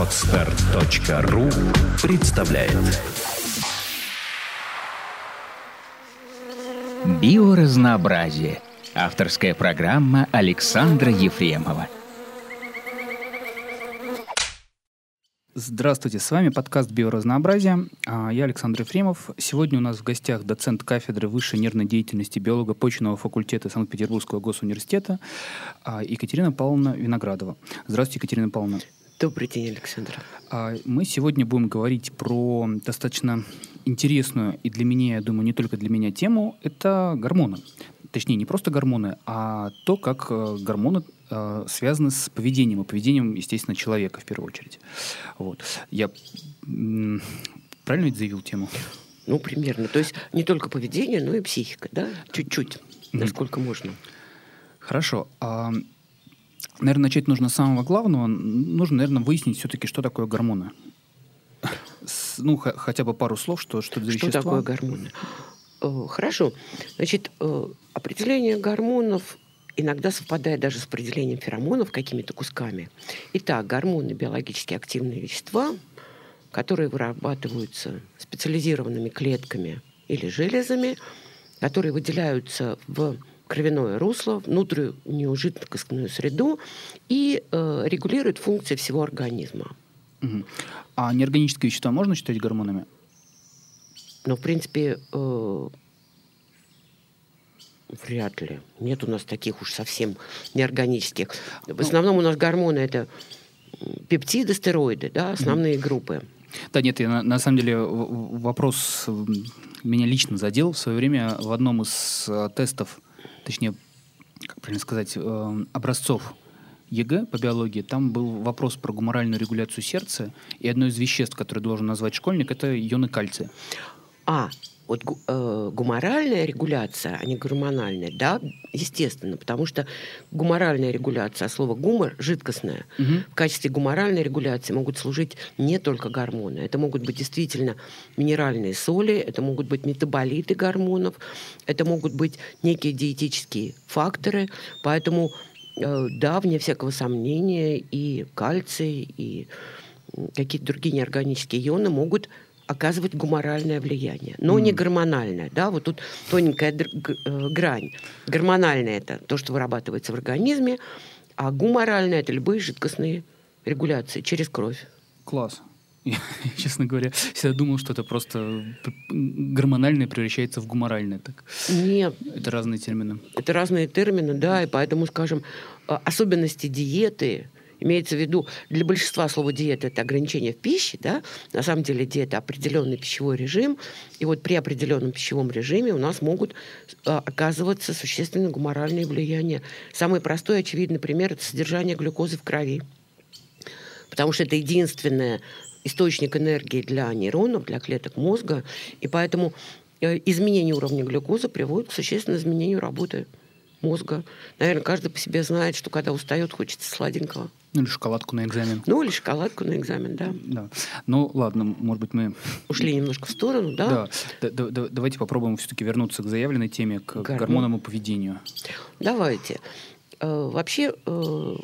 Отстар.ру представляет Биоразнообразие. Авторская программа Александра Ефремова. Здравствуйте, с вами подкаст «Биоразнообразие». А, Я Александр Ефремов. Сегодня у нас в гостях доцент кафедры высшей нервной деятельности биолога почного факультета Санкт-Петербургского госуниверситета а, Екатерина Павловна Виноградова. Здравствуйте, Екатерина Павловна. Добрый день, Александр. А, Мы сегодня будем говорить про достаточно интересную и для меня, я думаю, не только для меня тему. Это гормоны. Точнее, не просто гормоны, а то, как э, гормоны э, связаны с поведением, и поведением, естественно, человека в первую очередь. Вот. Я правильно ведь заявил тему? Ну, примерно. То есть не только поведение, но и психика, да? Чуть-чуть, насколько можно. Хорошо. Наверное, начать нужно с самого главного. Нужно, наверное, выяснить все-таки, что такое гормоны. С- ну, х- хотя бы пару слов, что, что это за Что вещества. такое гормоны? Э, Хорошо. Значит, э, определение гормонов иногда совпадает даже с определением феромонов какими-то кусками. Итак, гормоны – биологически активные вещества, которые вырабатываются специализированными клетками или железами, которые выделяются в кровяное русло, внутреннюю жидкостную среду и э, регулируют функции всего организма. Мгм. А неорганические вещества можно считать гормонами? Но, в принципе, э, вряд ли. Нет у нас таких уж совсем неорганических. В основном у нас гормоны это пептиды, стероиды, да, основные группы. Да нет, я на, на самом деле вопрос меня лично задел в свое время в одном из э, тестов, точнее, как правильно сказать, э, образцов ЕГЭ по биологии, там был вопрос про гуморальную регуляцию сердца, и одно из веществ, которое должен назвать школьник, это ионы кальция. А, вот э, гуморальная регуляция, а не гормональная, да, естественно, потому что гуморальная регуляция, а слово гумор – жидкостная. Мгм. В качестве гуморальной регуляции могут служить не только гормоны. Это могут быть действительно минеральные соли, это могут быть метаболиты гормонов, это могут быть некие диетические факторы. Поэтому, э, да, вне всякого сомнения, и кальций, и какие-то другие неорганические ионы могут оказывать гуморальное влияние, но не гормональное. Да? Вот тут тоненькая э, грань. Гормональное – это то, что вырабатывается в организме, а гуморальное – это любые жидкостные регуляции через кровь. Класс. Я, честно говоря, всегда думал, что это просто гормональное превращается в гуморальное. Так. Нет, Это разные термины. это разные термины, да, и поэтому, скажем, э, особенности диеты, имеется в виду, для большинства слово диета – это ограничение в пище, да, на самом деле диета – определенный пищевой режим, и вот при определенном пищевом режиме у нас могут э, оказываться существенные гуморальные влияния. Самый простой очевидный пример – это содержание глюкозы в крови, потому что это единственный источник энергии для нейронов, для клеток мозга, и поэтому э, изменение уровня глюкозы приводит к существенному изменению работы мозга. Наверное, каждый по себе знает, что когда устает, хочется сладенького. Ну или шоколадку на экзамен. Ну, или шоколадку на экзамен, да. Да. Ну ладно, может быть, мы Ушли немножко в сторону, да? Да. Да, да, да, давайте попробуем все-таки вернуться к заявленной теме, к Гормон. гормонам и поведению. Давайте. Э, Вообще э,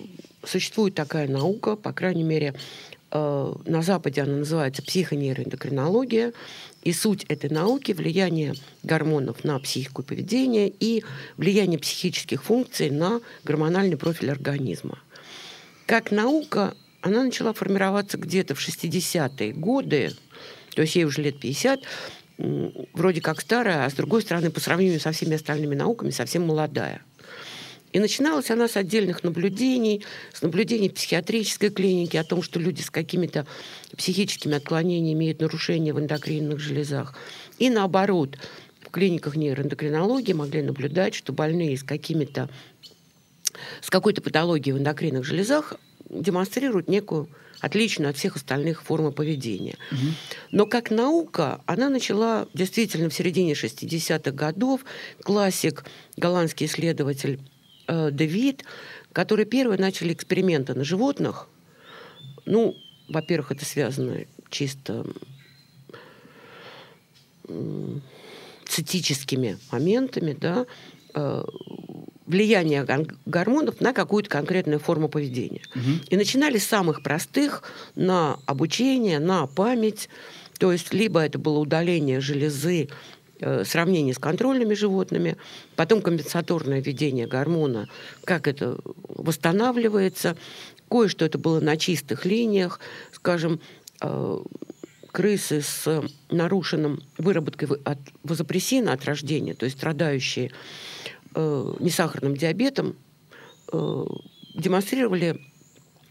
существует такая наука, по крайней мере, э, на Западе она называется психонейроэндокринология. И суть этой науки – влияние гормонов на психику и поведение и влияние психических функций на гормональный профиль организма. Как наука, она начала формироваться где-то в 60-е годы, то есть ей уже лет 50, м, вроде как старая, а с другой стороны, по сравнению со всеми остальными науками, совсем молодая. И начиналась она с отдельных наблюдений, с наблюдений психиатрической клинике о том, что люди с какими-то психическими отклонениями имеют нарушения в эндокринных железах. И наоборот, в клиниках нейроэндокринологии могли наблюдать, что больные с какими-то с какой-то патологией в эндокринных железах демонстрируют некую отличную от всех остальных форму поведения. Но как наука, она начала действительно в середине 60-х годов. Классик, голландский исследователь э, Дэвид, который первый начали эксперименты на животных. Ну, во-первых, это связано чисто этическими моментами, да, э, влияние гормонов на какую-то конкретную форму поведения. Угу. И начинали с самых простых на обучение, на память. То есть либо это было удаление железы, сравнение с контрольными животными, потом компенсаторное введение гормона, как это восстанавливается. Кое-что это было на чистых линиях, скажем, э, крысы с нарушенным выработкой от вазопрессина от рождения, то есть страдающие э, несахарным диабетом, э, демонстрировали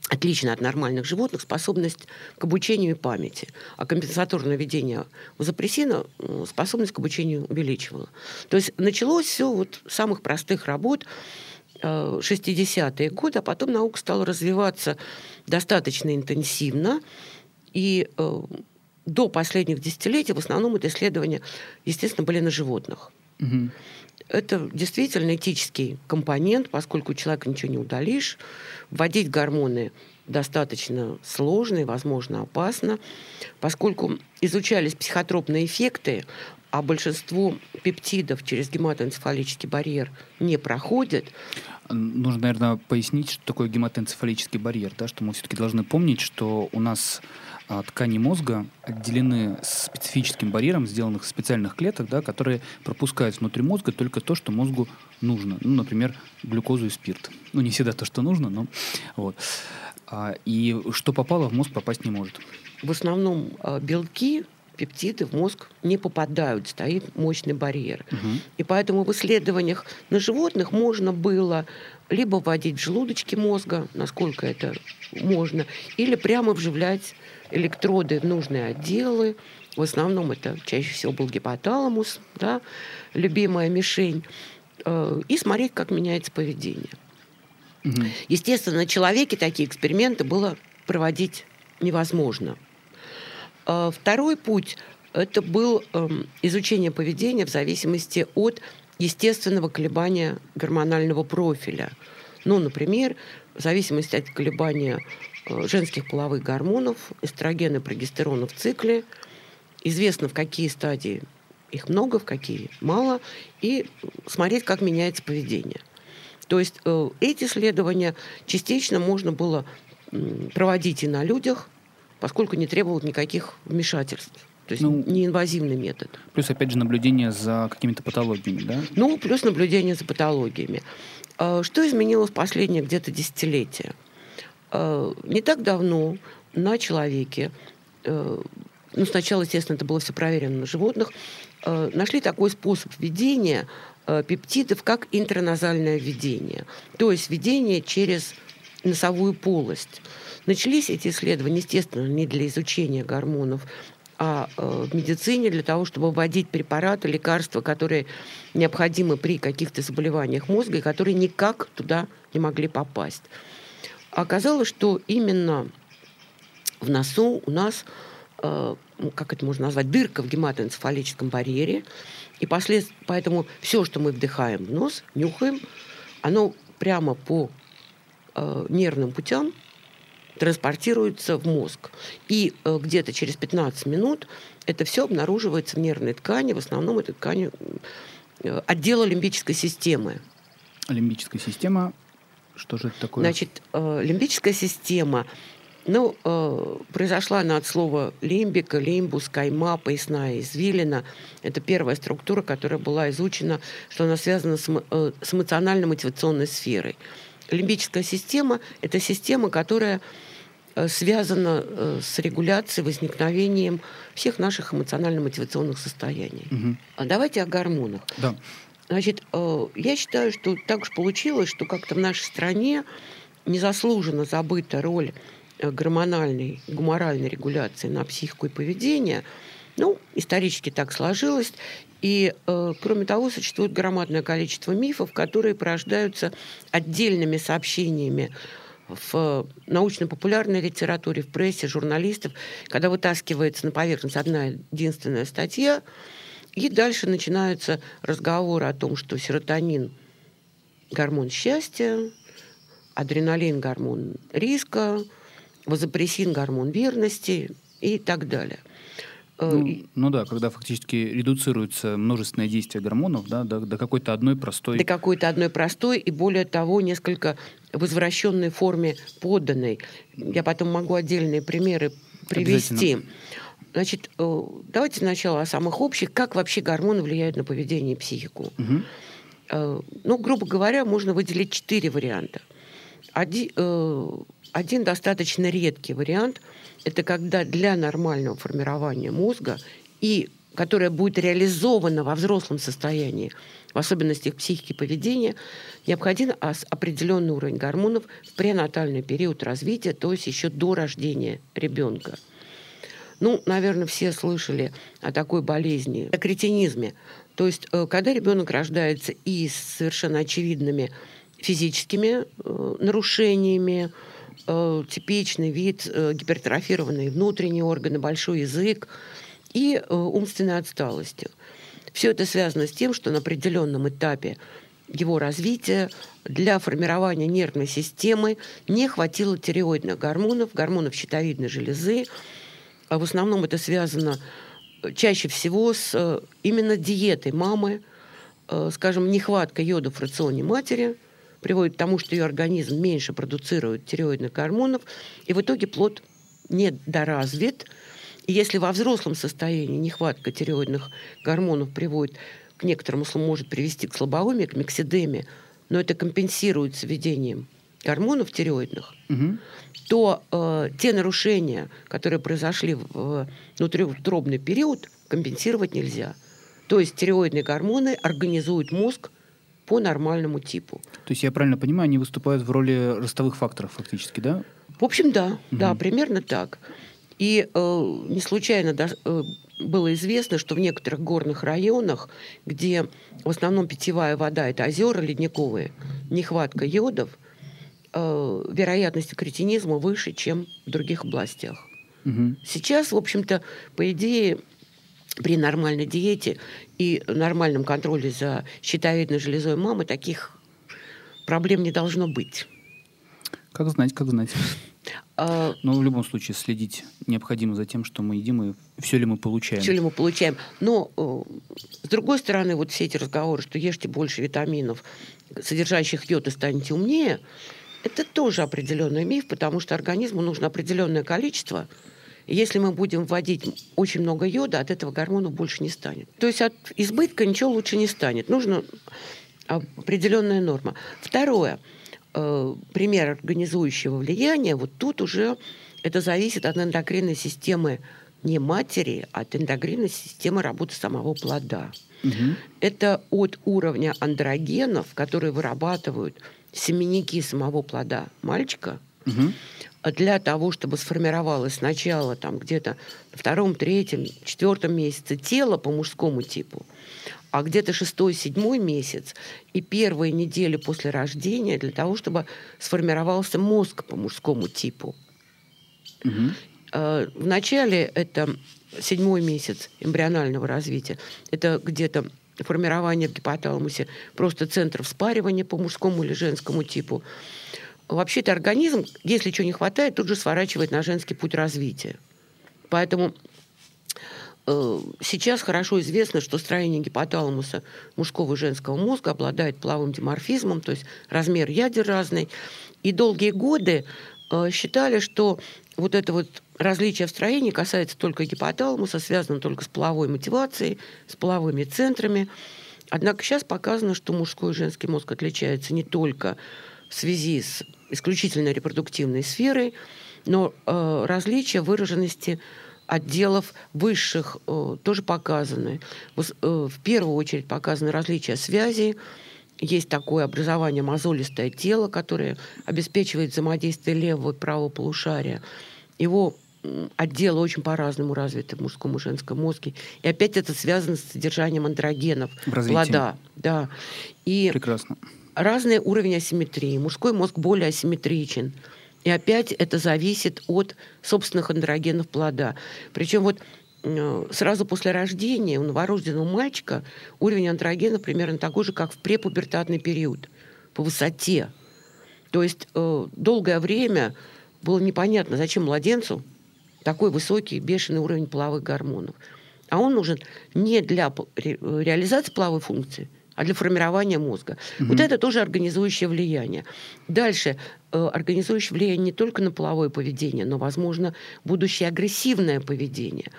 отлично от нормальных животных способность к обучению и памяти. А компенсаторное введение вазопрессина способность к обучению увеличивало. То есть началось все вот с самых простых работ, 60-е э, годы, а потом наука стала развиваться достаточно интенсивно. И э, до последних десятилетий в основном это исследования, естественно, были на животных. Угу. Это действительно этический компонент, поскольку человека ничего не удалишь. Вводить гормоны достаточно сложно и, возможно, опасно, поскольку изучались психотропные эффекты, а большинство пептидов через гематоэнцефалический барьер не проходят. Нужно, наверное, пояснить, что такое гематоэнцефалический барьер, да, что мы все-таки должны помнить, что у нас ткани мозга отделены специфическим барьером, сделанных из специальных клеток, да, которые пропускают внутрь мозга только то, что мозгу нужно. Ну, например, глюкозу и спирт. Ну, не всегда то, что нужно, но вот. А, и что попало в мозг, попасть не может. В основном а, белки, пептиды в мозг не попадают, стоит мощный барьер. Угу. И поэтому в исследованиях на животных можно было либо вводить в желудочки мозга, насколько это можно, или прямо вживлять электроды в нужные отделы. В основном это чаще всего был гипоталамус, да, любимая мишень. Э, и смотреть, как меняется поведение. Угу. Естественно, на человеке такие эксперименты было проводить невозможно. Э, второй путь – это был эм, изучение поведения в зависимости от естественного колебания гормонального профиля. Ну, например, в зависимости от колебания Э, женских половых гормонов, эстрогена, прогестерона в цикле. Известно, в какие стадии их много, в какие мало, и смотреть, как меняется поведение. То есть э, эти исследования частично можно было проводить и на людях, поскольку не требовало никаких вмешательств. То есть ну, неинвазивный метод. Плюс, опять же, наблюдение за какими-то патологиями, да? Ну, плюс наблюдение за патологиями. Э, что изменилось в последние где-то десятилетия? Э, не так давно на человеке, э, ну, сначала, естественно, это было все проверено на животных, нашли такой способ введения пептидов, как интраназальное введение. То есть введение через носовую полость. Начались эти исследования, естественно, не для изучения гормонов, а в медицине для того, чтобы вводить препараты, лекарства, которые необходимы при каких-то заболеваниях мозга и которые никак туда не могли попасть. Оказалось, что именно в носу у нас, э, ну, как это можно назвать, дырка в гематоэнцефалическом барьере, и послед... поэтому все, что мы вдыхаем в нос, нюхаем, оно прямо по э, нервным путям транспортируется в мозг. И э, где-то через 15 минут это все обнаруживается в нервной ткани, в основном это ткани э, отдела лимбической системы. Лимбическая система что же это такое? Значит, э, лимбическая система, ну, э, произошла она от слова лимбика, лимбус, кайма, поясная извилина. Это первая структура, которая была изучена, что она связана с, э, с эмоционально-мотивационной сферой. Лимбическая система – это система, которая э, связана э, с регуляцией, возникновением всех наших эмоционально-мотивационных состояний. Угу. А давайте о гормонах. Да. Значит, э, я считаю, что так уж получилось, что как-то в нашей стране незаслуженно забыта роль э, гормональной, гуморальной регуляции на психику и поведение. Ну, исторически так сложилось. И, э, кроме того, существует громадное количество мифов, которые порождаются отдельными сообщениями в научно-популярной литературе, в прессе, журналистов, когда вытаскивается на поверхность одна единственная статья – и дальше начинаются разговоры о том, что серотонин – гормон счастья, адреналин – гормон риска, вазопрессин – гормон верности и так далее. Э, Ну, и- ну да, когда фактически редуцируется множественное действие гормонов да, до, до какой-то одной простой... до какой-то одной простой и, более того, несколько в извращенной форме поданной. Я потом могу отдельные примеры привести. Значит, э, давайте сначала о самых общих. Как вообще гормоны влияют на поведение и психику? Э, Ну, грубо говоря, можно выделить четыре варианта. Один, э, один достаточно редкий вариант – это когда для нормального формирования мозга и которое будет реализовано во взрослом состоянии, в особенностях психики поведения, необходим определенный уровень гормонов в пренатальный период развития, то есть еще до рождения ребенка. Ну, наверное, все слышали о такой болезни, о кретинизме. То есть, э, когда ребенок рождается и с совершенно очевидными физическими э, нарушениями, э, типичный вид, э, гипертрофированные внутренние органы, большой язык и э, умственной отсталостью. Все это связано с тем, что на определенном этапе его развития для формирования нервной системы не хватило тиреоидных гормонов, гормонов щитовидной железы, а в основном это связано э, чаще всего с э, именно диетой мамы, Э, скажем, нехватка йода в рационе матери приводит к тому, что ее организм меньше продуцирует тиреоидных гормонов, и в итоге плод недоразвит. И если во взрослом состоянии нехватка тиреоидных гормонов приводит к некоторому, сло- может привести к слабоумию, к миксидеме, но это компенсируется введением гормонов тиреоидных, Мгм. то э, те нарушения, которые произошли в э, внутриутробный период, компенсировать нельзя. То есть тиреоидные гормоны организуют мозг по нормальному типу. То есть я правильно понимаю, они выступают в роли ростовых факторов фактически, да? В общем, да, да, Мгм. примерно так. И э, не случайно да- э, было известно, что в некоторых горных районах, где в основном питьевая вода это озера ледниковые, нехватка йодов, э, вероятность кретинизма выше, чем в других областях. Мгм. Сейчас, в общем-то, по идее, при нормальной диете и нормальном контроле за щитовидной железой мамы таких проблем не должно быть. Как знать, как знать. А, Но в любом случае следить необходимо за тем, что мы едим и все ли мы получаем. Все ли мы получаем? Но, э, с другой стороны, вот все эти разговоры, что ешьте больше витаминов, содержащих йод, и станете умнее, это тоже определенный миф, потому что организму нужно определенное количество. Если мы будем вводить очень много йода, от этого гормонов больше не станет. То есть от избытка ничего лучше не станет. Нужна определенная норма. Второе. Э, пример организующего влияния. Вот тут уже это зависит от эндокринной системы не матери, а от эндокринной системы работы самого плода. Мгм. Это от уровня андрогенов, которые вырабатывают семенники самого плода мальчика, Мгм. Для того, чтобы сформировалось сначала там где-то на втором, третьем, четвертом месяце тело по мужскому типу, а где-то шестой, седьмой месяц и первые недели после рождения для того, чтобы сформировался мозг по мужскому типу. Мгм. Э, Вначале это седьмой месяц эмбрионального развития. Это где-то формирование в гипоталамусе просто центров спаривания по мужскому или женскому типу. Вообще-то организм, если чего не хватает, тут же сворачивает на женский путь развития. Поэтому э, сейчас хорошо известно, что строение гипоталамуса мужского и женского мозга обладает половым диморфизмом, то есть размер ядер разный. И долгие годы э, считали, что вот это вот различие в строении касается только гипоталамуса, связано только с половой мотивацией, с половыми центрами. Однако сейчас показано, что мужской и женский мозг отличаются не только в связи с исключительно репродуктивной сферой, но э, различия выраженности отделов высших э, тоже показаны. Вос- э, в первую очередь показаны различия связей. Есть такое образование мозолистое тело, которое обеспечивает взаимодействие левого и правого полушария. Его отделы очень по-разному развиты в мужском и женском мозге. И опять это связано с содержанием андрогенов В плода. Да. И Прекрасно. Разный уровень асимметрии. Мужской мозг более асимметричен. И опять это зависит от собственных андрогенов плода. Причем вот э, сразу после рождения у новорожденного мальчика уровень андрогенов примерно такой же, как в препубертатный период по высоте. То есть э, долгое время было непонятно, зачем младенцу такой высокий, бешеный уровень половых гормонов. А он нужен не для реализации половой функции, а для формирования мозга. Угу. Вот это тоже организующее влияние. Дальше э, организующее влияние не только на половое поведение, но, возможно, будущее агрессивное поведение.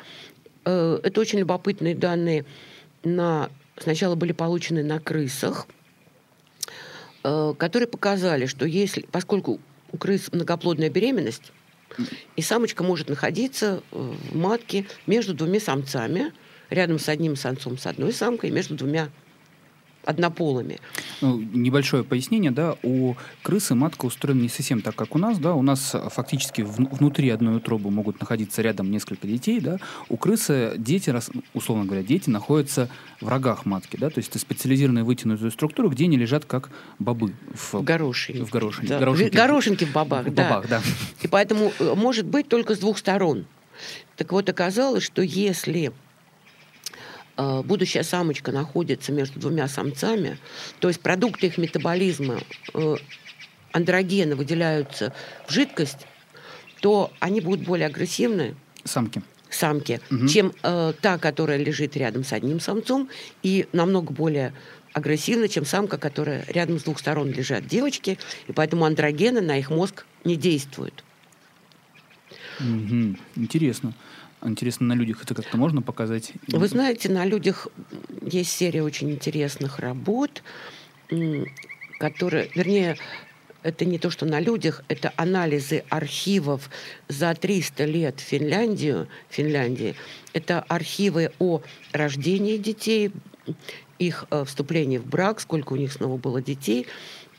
Э, это очень любопытные данные. На... Сначала были получены на крысах, э, которые показали, что если, поскольку у крыс многоплодная беременность, и самочка может находиться в матке между двумя самцами, рядом с одним самцом, с одной самкой, между двумя однополыми. Ну, небольшое пояснение, да, у крысы матка устроена не совсем так, как у нас, да, у нас фактически в, внутри одной утробы могут находиться рядом несколько детей, да, у крысы дети, условно говоря, дети находятся в рогах матки, да, то есть это специализированная вытянутая структура, где они лежат как бобы. В, в горошине. В горошине. Да. Горошинки. горошинки в бобах, в да. бобах, да. И поэтому э, может быть только с двух сторон. Так вот, оказалось, что если будущая самочка находится между двумя самцами, то есть продукты их метаболизма, э, андрогены выделяются в жидкость, то они будут более агрессивны. Самки. Самки, угу. чем э, та, которая лежит рядом с одним самцом, и намного более агрессивна, чем самка, которая рядом с двух сторон лежат девочки, и поэтому андрогены на их мозг не действуют. Угу. Интересно. Интересно, на людях это как-то можно показать? Вы знаете, на людях есть серия очень интересных работ, которые, вернее, это не то, что на людях, это анализы архивов за 300 лет Финляндию, Финляндии. Это архивы о рождении детей, их э, вступлении в брак, сколько у них снова было детей.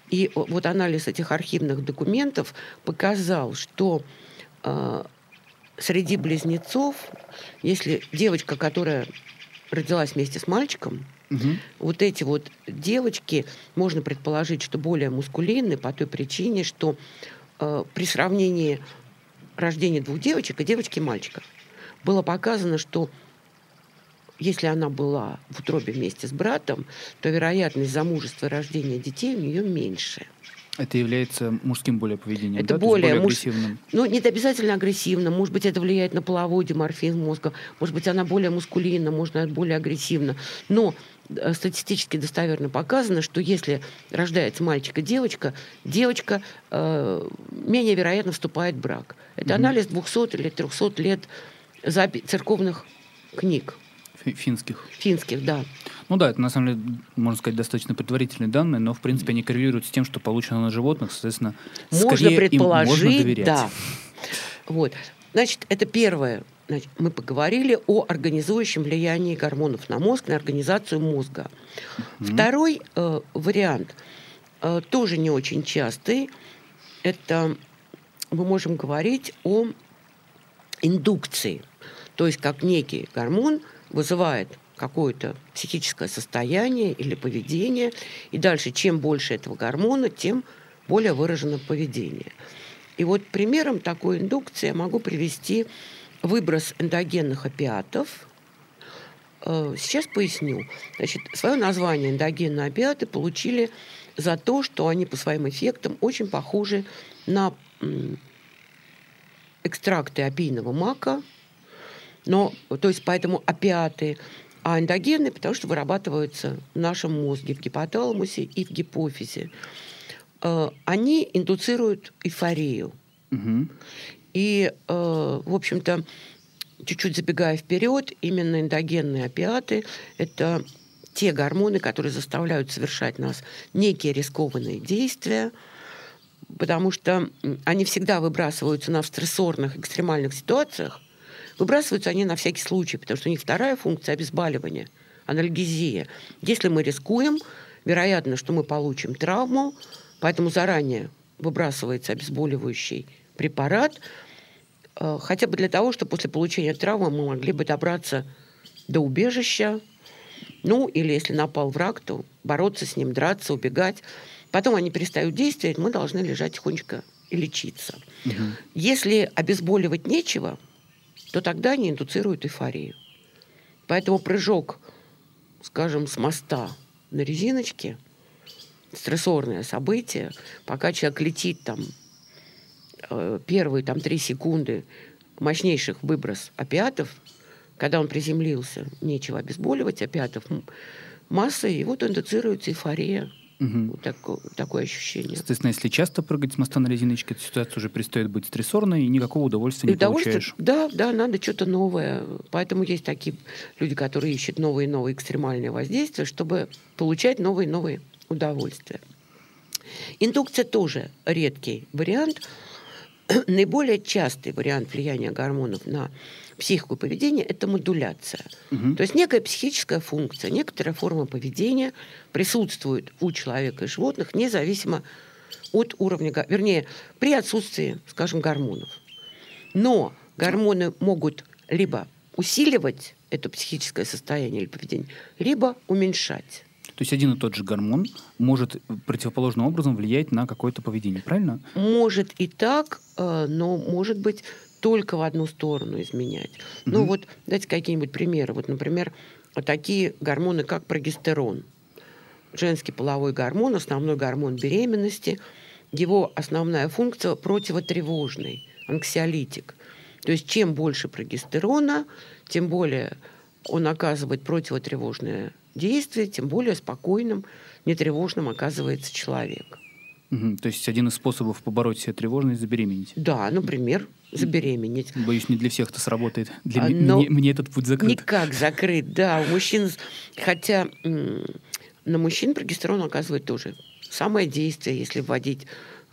И вот анализ этих архивных документов показал, что э, среди близнецов, если девочка, которая родилась вместе с мальчиком, угу. вот эти вот девочки, можно предположить, что более мускулинны по той причине, что э, при сравнении рождения двух девочек и девочки и мальчика было показано, что если она была в утробе вместе с братом, то вероятность замужества и рождения детей у нее меньше. Это является мужским более поведением, это да? более, более агрессивным. Муж... Ну, не обязательно агрессивным. Может быть, это влияет на половой диморфизм мозга. Может быть, она более мускулинна, может, она более агрессивна. Но э, статистически достоверно показано, что если рождается мальчик и девочка, девочка э, менее вероятно вступает в брак. Это mm-hmm. анализ 200 или 300 лет запи- церковных книг. Финских. Финских, да. Ну да, это на самом деле, можно сказать, достаточно предварительные данные, но в принципе они коррелируют с тем, что получено на животных, соответственно, можно предположить, им можно доверять. Да. Вот. Значит, это первое. Значит, мы поговорили о организующем влиянии гормонов на мозг, на организацию мозга. Mm-hmm. Второй э, вариант, э, тоже не очень частый, это мы можем говорить о индукции. То есть как некий гормон вызывает какое-то психическое состояние или поведение. И дальше, чем больше этого гормона, тем более выражено поведение. И вот примером такой индукции я могу привести выброс эндогенных опиатов. Э, сейчас поясню. Значит, свое название эндогенные опиаты получили за то, что они по своим эффектам очень похожи на экстракты опийного мака, но, то есть поэтому опиаты а эндогенные, потому что вырабатываются в нашем мозге, в гипоталамусе и в гипофизе. Э, они индуцируют эйфорию. Угу. И, э, в общем-то, чуть-чуть забегая вперед, именно эндогенные опиаты – это те гормоны, которые заставляют совершать нас некие рискованные действия, потому что они всегда выбрасываются на в стрессорных, экстремальных ситуациях, Выбрасываются они на всякий случай, потому что у них вторая функция обезболивания, анальгезия. Если мы рискуем, вероятно, что мы получим травму, поэтому заранее выбрасывается обезболивающий препарат, э, хотя бы для того, чтобы после получения травмы мы могли бы добраться до убежища, ну, или если напал враг, то бороться с ним, драться, убегать. Потом они перестают действовать, мы должны лежать тихонечко и лечиться. Угу. Если обезболивать нечего, то тогда они индуцируют эйфорию. Поэтому прыжок, скажем, с моста на резиночке, стрессорное событие, пока человек летит там э, первые там три секунды, мощнейших выброс опиатов, когда он приземлился, нечего обезболивать, опиатов масса, и вот индуцируется эйфория. Угу. Вот такое, такое ощущение. Соответственно, если часто прыгать с моста на резиночке, эта ситуация уже перестает быть стрессорной, и никакого удовольствия и не удовольствие, получаешь. Да, да, надо что-то новое. Поэтому есть такие люди, которые ищут новые и новые экстремальные воздействия, чтобы получать новые и новые удовольствия. Индукция тоже редкий вариант. Наиболее частый вариант влияния гормонов на психику и поведение – это модуляция. Угу. То есть некая психическая функция, некоторая форма поведения присутствует у человека и животных независимо от уровня, вернее, при отсутствии, скажем, гормонов. Но гормоны могут либо усиливать это психическое состояние или поведение, либо уменьшать. То есть один и тот же гормон может противоположным образом влиять на какое-то поведение, правильно? Может и так, э, но может быть только в одну сторону изменять. Угу. Ну вот дайте какие-нибудь примеры. Вот, например, такие гормоны, как прогестерон. Женский половой гормон, основной гормон беременности. Его основная функция противотревожный, анксиолитик. То есть чем больше прогестерона, тем более он оказывает противотревожное действия, тем более спокойным, нетревожным оказывается человек. Угу. То есть один из способов побороть себе тревожность – забеременеть? Да, например, забеременеть. Боюсь, не для всех это сработает. Для а, мне, мне этот путь закрыт. Никак закрыт, да. У мужчин, хотя на мужчин прогестерон оказывает тоже самое действие, если вводить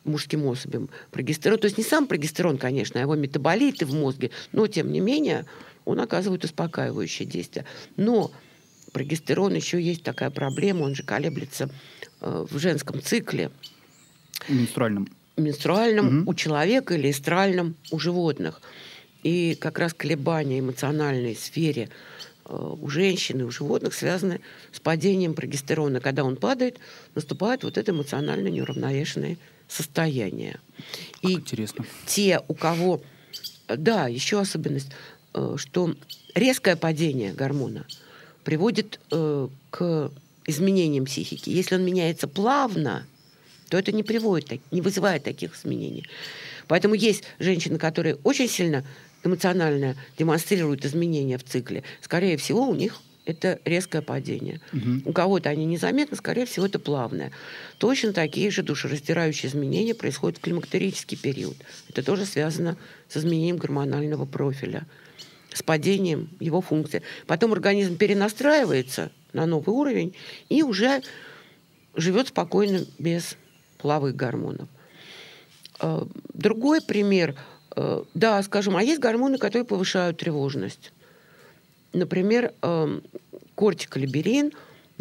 мужским особям прогестерон. То есть не сам прогестерон, конечно, а его метаболиты в мозге, но тем не менее он оказывает успокаивающее действие. Но прогестерон еще есть такая проблема, он же колеблется э, в женском цикле. Менструальном. Менструальном угу. у человека или эстральном у животных. И как раз колебания эмоциональной сфере э, у женщин и у животных связаны с падением прогестерона. Когда он падает, наступает вот это эмоционально неуравновешенное состояние. Как и интересно. те, у кого... Да, еще особенность, э, что резкое падение гормона – приводит э, к изменениям психики. Если он меняется плавно, то это не приводит, не вызывает таких изменений. Поэтому есть женщины, которые очень сильно эмоционально демонстрируют изменения в цикле. Скорее всего, у них это резкое падение. Угу. У кого-то они незаметны, скорее всего, это плавное. Точно такие же душераздирающие изменения происходят в климактерический период. Это тоже связано с изменением гормонального профиля с падением его функции. Потом организм перенастраивается на новый уровень и уже живет спокойно без половых гормонов. Э, другой пример, э, да, скажем, а есть гормоны, которые повышают тревожность. Например, э, кортиколиберин,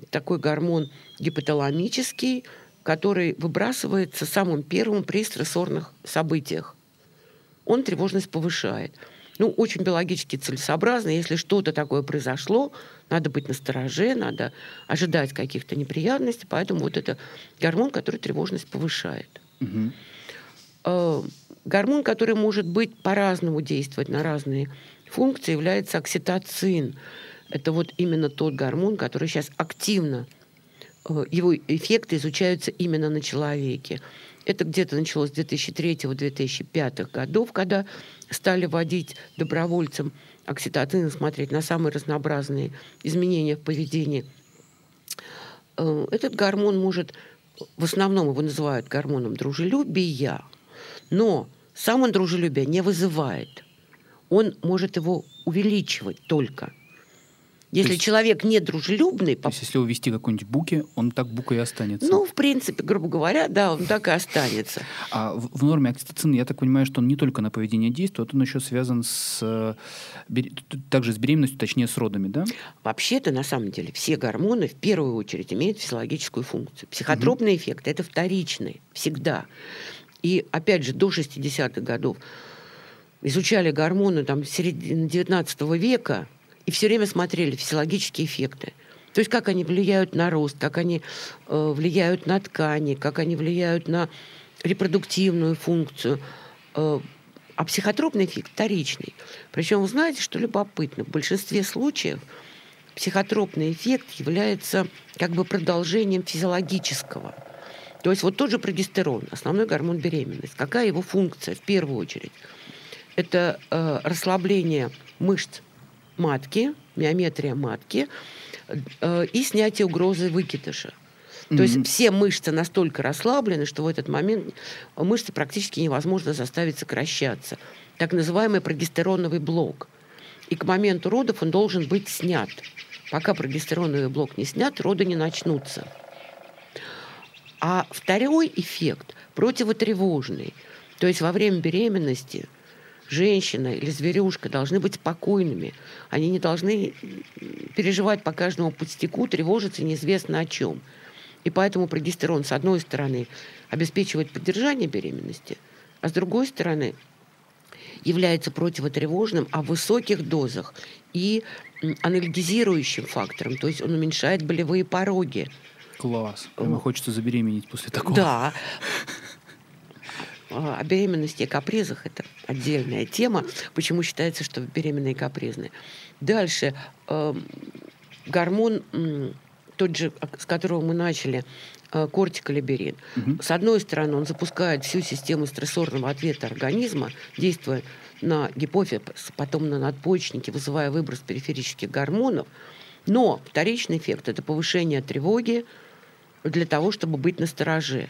такой гормон гипоталамический, который выбрасывается самым первым при стрессорных событиях. Он тревожность повышает ну, очень биологически целесообразно. Если что-то такое произошло, надо быть настороже, надо ожидать каких-то неприятностей. Поэтому вот это гормон, который тревожность повышает. Угу. Гормон, который может быть по-разному действовать на разные функции, является окситоцин. Это вот именно тот гормон, который сейчас активно, э, его эффекты изучаются именно на человеке. Это где-то началось с 2003-2005 годов, когда стали вводить добровольцам окситоцин, смотреть на самые разнообразные изменения в поведении. Э, этот гормон может, в основном его называют гормоном дружелюбия, но сам он дружелюбие не вызывает. Он может его увеличивать только – если есть, человек не дружелюбный... То есть, если увести какой-нибудь буки, он так букой и останется? Ну, в принципе, грубо говоря, да, он так и останется. А в, в норме окситоцин, я так понимаю, что он не только на поведение действует, он еще связан с... также с беременностью, точнее, с родами, да? Вообще-то, на самом деле, все гормоны в первую очередь имеют физиологическую функцию. Психотропный угу. эффект – это вторичный, всегда. И, опять же, до 60-х годов изучали гормоны там, середины 19 века – и все время смотрели физиологические эффекты. То есть как они влияют на рост, как они э, влияют на ткани, как они влияют на репродуктивную функцию. Э, а психотропный эффект вторичный. Причем вы знаете, что любопытно, в большинстве случаев психотропный эффект является как бы продолжением физиологического. То есть вот тот же прогестерон, основной гормон беременности. Какая его функция в первую очередь? это э, расслабление мышц матки, миометрия матки э, и снятие угрозы выкидыша. То mm-hmm. есть все мышцы настолько расслаблены, что в этот момент мышцы практически невозможно заставить сокращаться. Так называемый прогестероновый блок. И к моменту родов он должен быть снят. Пока прогестероновый блок не снят, роды не начнутся. А второй эффект противотревожный. То есть во время беременности женщина или зверюшка должны быть спокойными. Они не должны переживать по каждому пустяку, тревожиться неизвестно о чем. И поэтому прогестерон, с одной стороны, обеспечивает поддержание беременности, а с другой стороны, является противотревожным, а в высоких дозах и анальгезирующим фактором, то есть он уменьшает болевые пороги. Класс. Прямо хочется забеременеть после такого. Да. А, о беременности и капризах это отдельная тема. Почему считается, что беременные капризные? Дальше. Э, гормон, тот же, с которого мы начали, э, кортиколиберин. Угу. С одной стороны, он запускает всю систему стрессорного ответа организма, действуя на гипофиз, потом на надпочечники, вызывая выброс периферических гормонов. Но вторичный эффект – это повышение тревоги для того, чтобы быть на стороже.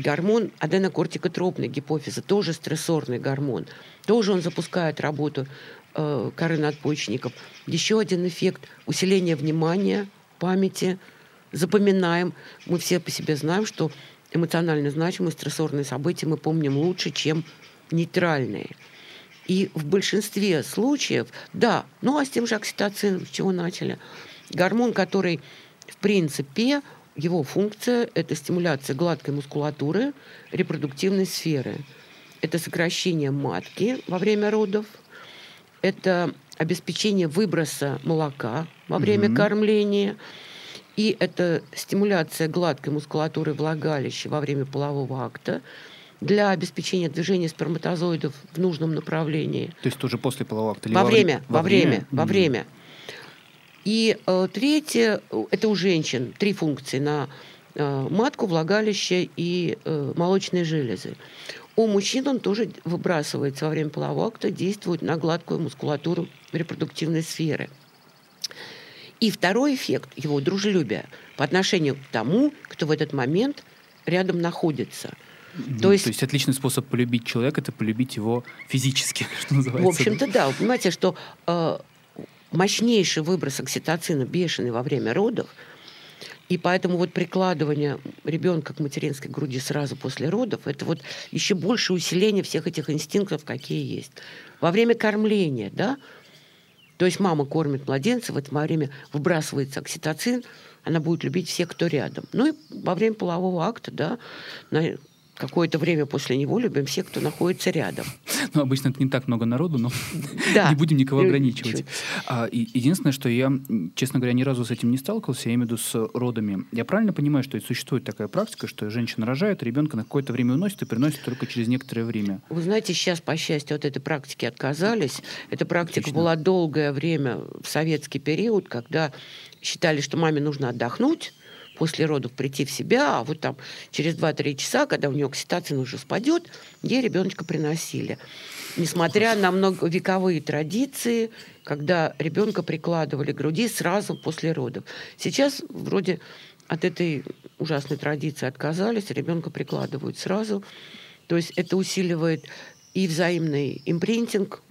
Гормон аденокортикотропный гипофиза, тоже стрессорный гормон. Тоже он запускает работу э, коры надпочечников. Еще один эффект – усиление внимания, памяти. Запоминаем. Мы все по себе знаем, что эмоционально значимые стрессорные события мы помним лучше, чем нейтральные. И в большинстве случаев, да, ну а с тем же окситоцином, с чего начали, гормон, который, в принципе, его функция – это стимуляция гладкой мускулатуры репродуктивной сферы. Это сокращение матки во время родов, это обеспечение выброса молока во время mm-hmm. кормления, и это стимуляция гладкой мускулатуры влагалища во время полового акта для обеспечения движения сперматозоидов в нужном направлении. То есть тоже после полового акта? Во, во время, во время, время, во время. И э, третье, это у женщин три функции на э, матку, влагалище и э, молочные железы. У мужчин он тоже выбрасывается во время полового акта, действует на гладкую мускулатуру репродуктивной сферы. И второй эффект его дружелюбия по отношению к тому, кто в этот момент рядом находится. То есть, То есть отличный способ полюбить человека это полюбить его физически, что называется. В общем-то, да. Вы понимаете, что э, мощнейший выброс окситоцина бешеный во время родов, и поэтому вот прикладывание ребенка к материнской груди сразу после родов, это вот еще больше усиление всех этих инстинктов, какие есть. Во время кормления, да, то есть мама кормит младенца, в это время выбрасывается окситоцин, она будет любить всех, кто рядом. Ну и во время полового акта, да, какое-то время после него любим всех, кто находится рядом. Ну, обычно это не так много народу, но да. не будем никого ограничивать. А, и, единственное, что я, честно говоря, ни разу с этим не сталкивался, я имею в виду с родами. Я правильно понимаю, что существует такая практика, что женщина рожает, ребенка на какое-то время уносит и приносит только через некоторое время? Вы знаете, сейчас, по счастью, от этой практики отказались. Эта практика Отлично. была долгое время в советский период, когда считали, что маме нужно отдохнуть, после родов прийти в себя, а вот там через 2-3 часа, когда у нее окситоцин уже спадет, ей ребеночка приносили. Несмотря на многовековые традиции, когда ребенка прикладывали к груди сразу после родов. Сейчас вроде от этой ужасной традиции отказались, ребенка прикладывают сразу. То есть это усиливает и взаимный импринтинг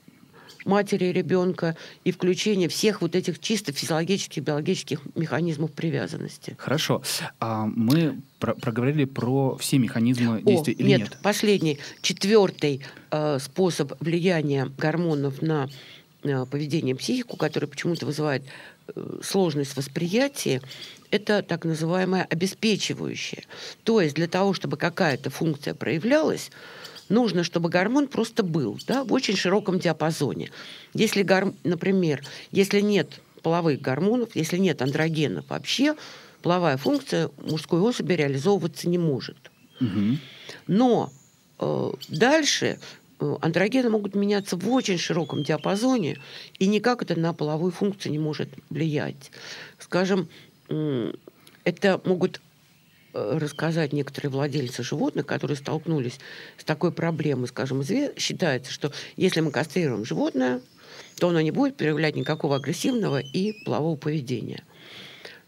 матери и ребенка и включение всех вот этих чисто физиологических, биологических механизмов привязанности. Хорошо. А мы про проговорили про все механизмы действия О, или нет? Нет, последний, четвертый э, способ влияния гормонов на э, поведение психику, который почему-то вызывает э, сложность восприятия, это так называемое обеспечивающее. То есть для того, чтобы какая-то функция проявлялась, нужно, чтобы гормон просто был да, в очень широком диапазоне. Если, гор... например, если нет половых гормонов, если нет андрогенов вообще, половая функция мужской особи реализовываться не может. Угу. Но э, дальше э, андрогены могут меняться в очень широком диапазоне, и никак это на половую функцию не может влиять. Скажем, это могут рассказать некоторые владельцы животных, которые столкнулись с такой проблемой. Скажем, считается, что если мы кастрируем животное, то оно не будет проявлять никакого агрессивного и полового поведения.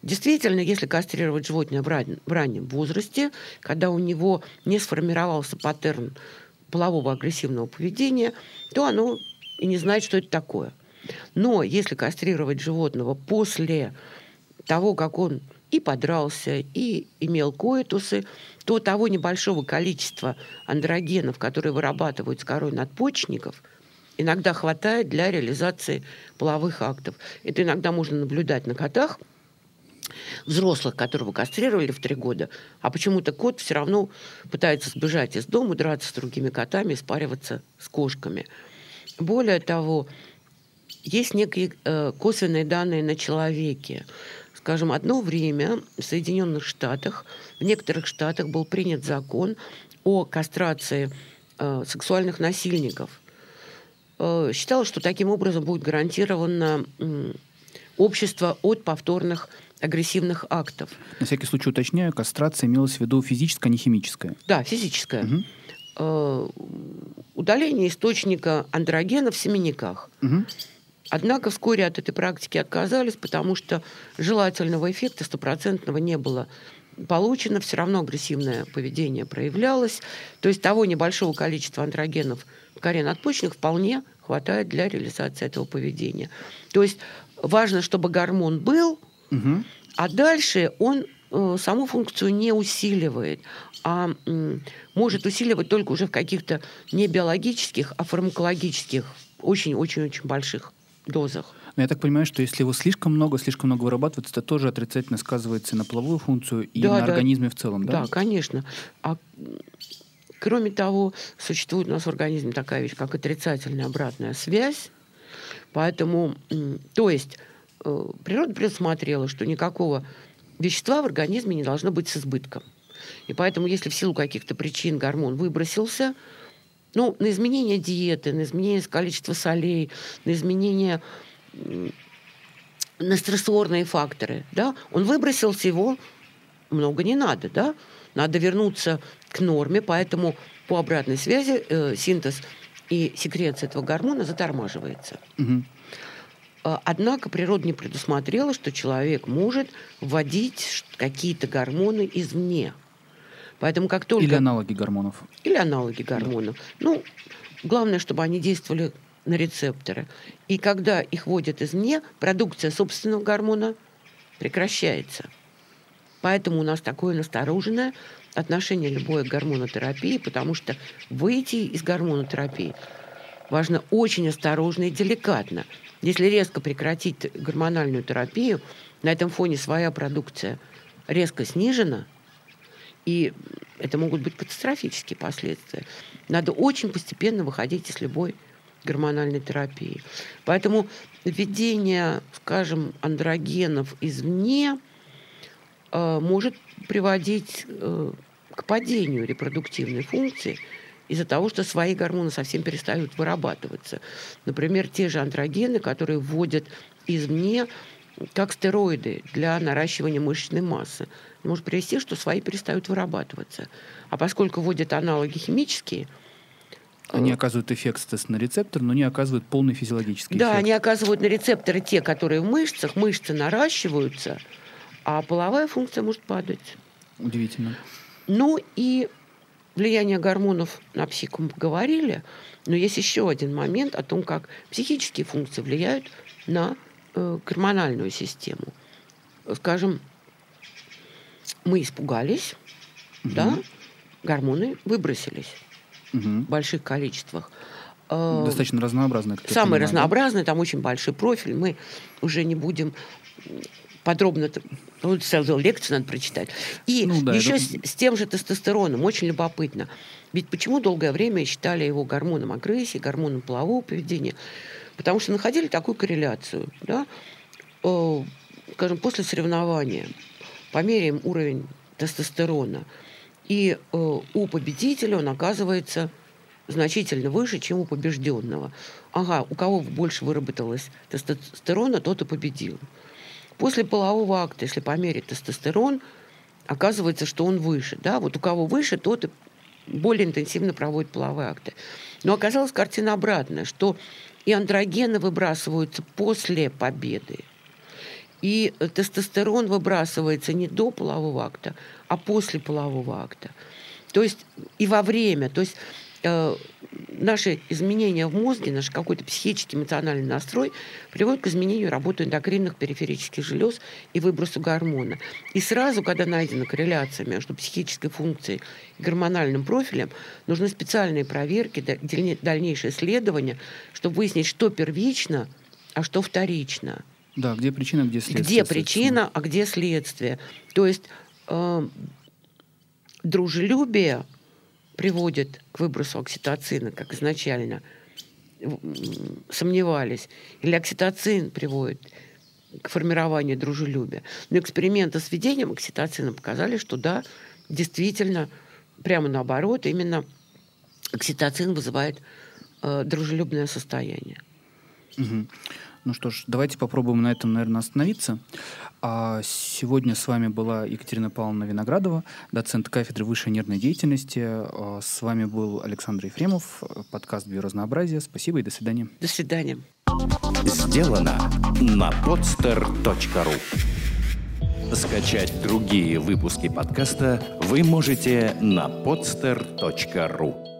Действительно, если кастрировать животное в, ран, в раннем возрасте, когда у него не сформировался паттерн полового агрессивного поведения, то оно и не знает, что это такое. Но если кастрировать животного после того, как он и подрался, и имел коитусы, то того небольшого количества андрогенов, которые вырабатывают с корой надпочечников, иногда хватает для реализации половых актов. Это иногда можно наблюдать на котах, взрослых, которого кастрировали в три года, а почему-то кот все равно пытается сбежать из дома, драться с другими котами, спариваться с кошками. Более того, есть некие э, косвенные данные на человеке. Скажем, одно время в Соединенных Штатах, в некоторых штатах был принят закон о кастрации э, сексуальных насильников. Э, считалось, что таким образом будет гарантировано э, общество от повторных агрессивных актов. На всякий случай уточняю, кастрация имелась в виду физическая, а не химическая. Да, физическая. Угу. Э, удаление источника андрогена в семенниках. Угу. Однако вскоре от этой практики отказались, потому что желательного эффекта стопроцентного не было получено, все равно агрессивное поведение проявлялось. То есть того небольшого количества андрогенов в коре надпочечников вполне хватает для реализации этого поведения. То есть важно, чтобы гормон был, угу. а дальше он э, саму функцию не усиливает, а э, может усиливать только уже в каких-то не биологических, а фармакологических, очень-очень-очень больших дозах. Но я так понимаю, что если его слишком много, слишком много вырабатывается, это тоже отрицательно сказывается на половую функцию и да, на да. организме в целом, да? Да, конечно. А кроме того, существует у нас в организме такая вещь, как отрицательная обратная связь. Поэтому, то есть, э, природа предусмотрела, что никакого вещества в организме не должно быть с избытком. И поэтому, если в силу каких-то причин гормон выбросился, ну, на изменение диеты, на изменение количества солей, на изменение на стрессорные факторы, да, он выбросился, его много не надо, да, надо вернуться к норме, поэтому по обратной связи э, синтез и секреция этого гормона затормаживается. Угу. Однако природа не предусмотрела, что человек может вводить какие-то гормоны извне. Поэтому как только... Или аналоги гормонов. Или аналоги гормонов. Ну, главное, чтобы они действовали на рецепторы. И когда их вводят извне, продукция собственного гормона прекращается. Поэтому у нас такое настороженное отношение любое к гормонотерапии, потому что выйти из гормонотерапии важно очень осторожно и деликатно. Если резко прекратить гормональную терапию, на этом фоне своя продукция резко снижена – и это могут быть катастрофические последствия. Надо очень постепенно выходить из любой гормональной терапии. Поэтому введение, скажем, андрогенов извне э, может приводить э, к падению репродуктивной функции из-за того, что свои гормоны совсем перестают вырабатываться. Например, те же андрогены, которые вводят извне, как стероиды для наращивания мышечной массы может привести, что свои перестают вырабатываться. А поскольку вводят аналоги химические, они э, оказывают эффект на рецептор, но не оказывают полный физиологический да, эффект. Да, они оказывают на рецепторы те, которые в мышцах. Мышцы наращиваются, а половая функция может падать. Удивительно. Ну и влияние гормонов на психику мы поговорили, но есть еще один момент о том, как психические функции влияют на гормональную систему. Скажем, мы испугались, угу. да, гормоны выбросились угу. в больших количествах. Э, Достаточно разнообразно. Самый разнообразный, там очень большой профиль. Мы уже не будем подробно ну, целую лекцию надо прочитать. И ну, да, еще это... с, с тем же тестостероном, очень любопытно. Ведь почему долгое время считали его гормоном агрессии, гормоном полового поведения? Потому что находили такую корреляцию. Да? Э, скажем, после соревнования померяем уровень тестостерона, и э, у победителя он оказывается значительно выше, чем у побежденного. Ага, у кого больше выработалось тестостерона, тот и победил. После полового акта, если померить тестостерон, оказывается, что он выше. Да? Вот у кого выше, тот и более интенсивно проводит половые акты. Но оказалась картина обратная, что и андрогены выбрасываются после победы, и тестостерон выбрасывается не до полового акта, а после полового акта. То есть и во время. То есть э, наши изменения в мозге, наш какой-то психический эмоциональный настрой приводят к изменению работы эндокринных периферических желез и выбросу гормона. И сразу, когда найдена корреляция между психической функцией и гормональным профилем, нужны специальные проверки, дальнейшее исследование, чтобы выяснить, что первично, а что вторично. Да, где причина, где следствие. Где причина, а где следствие. То есть э, дружелюбие приводит к выбросу окситоцина, как изначально сомневались, или окситоцин приводит к формированию дружелюбия. Но эксперименты с введением окситоцина показали, что да, действительно, прямо наоборот, именно окситоцин вызывает э, дружелюбное состояние. Угу. Ну что ж, давайте попробуем на этом, наверное, остановиться. А сегодня с вами была Екатерина Павловна Виноградова, доцент кафедры высшей нервной деятельности. А с вами был Александр Ефремов, подкаст «Биоразнообразие». Спасибо и до свидания. До свидания. Сделано на podster.ru Скачать другие выпуски подкаста вы можете на podster.ru